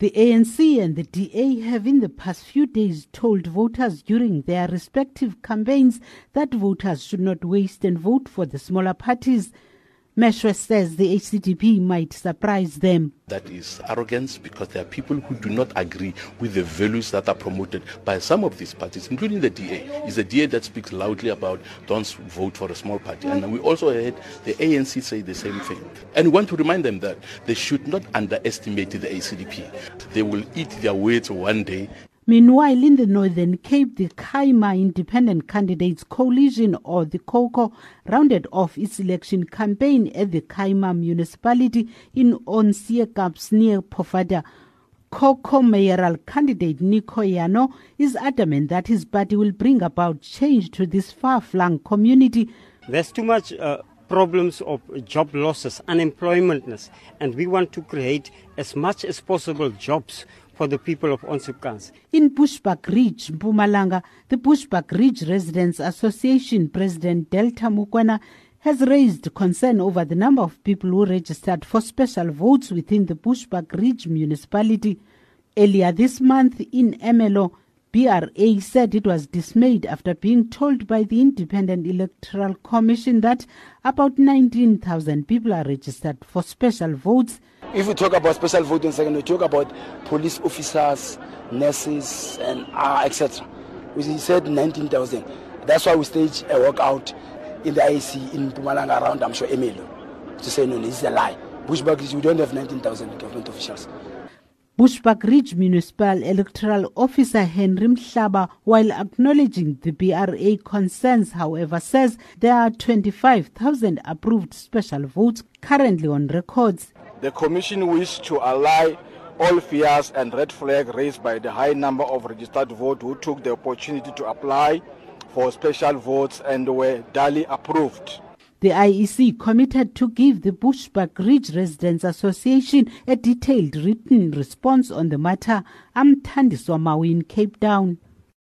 The ANC and the DA have in the past few days told voters during their respective campaigns that voters should not waste and vote for the smaller parties. Meshoe says the ACDP might surprise them. That is arrogance because there are people who do not agree with the values that are promoted by some of these parties, including the DA. It's the DA that speaks loudly about don't vote for a small party. And we also heard the ANC say the same thing. And we want to remind them that they should not underestimate the ACDP. They will eat their words one day Meanwhile, in the Northern Cape, the Kaima Independent Candidates Coalition, or the COCO, rounded off its election campaign at the Kaima municipality in Onseepkans near Pofadder. COCO mayoral candidate Nico Yano is adamant that his party will bring about change to this far-flung community. There's too much uh, problems of job losses, unemploymentness, and we want to create as much as possible jobs for the people of Onseepkans. In Bushbuck Ridge, Mpumalanga, the Bushbuck Ridge Residents Association President Delta Mukwena has raised concern over the number of people who registered for special votes within the Bushbuck Ridge municipality. Earlier this month in Ermelo, BRA said it was dismayed after being told by the Independent Electoral Commission that about 19,000 people are registered for special votes. If we talk about special voting second, we talk about police officers, nurses, and uh, etc. We said 19,000. That's why we staged a walkout in the IEC in Mpumalanga around, I'm sure, Ermelo, to say, no, this is a lie. Bushbuck, we don't have 19,000 government officials. Bushbuck Ridge Municipal Electoral Officer Henry Mhlaba, while acknowledging the BRA concerns, however, says there are 25,000 approved special votes currently on records. The Commission wished to allay all fears and red flags raised by the high number of registered voters who took the opportunity to apply for special votes and were duly approved. The IEC committed to give the Bushbuck Ridge Residents Association a detailed written response on the matter. I'm Thandiswa Mawu Cape Town.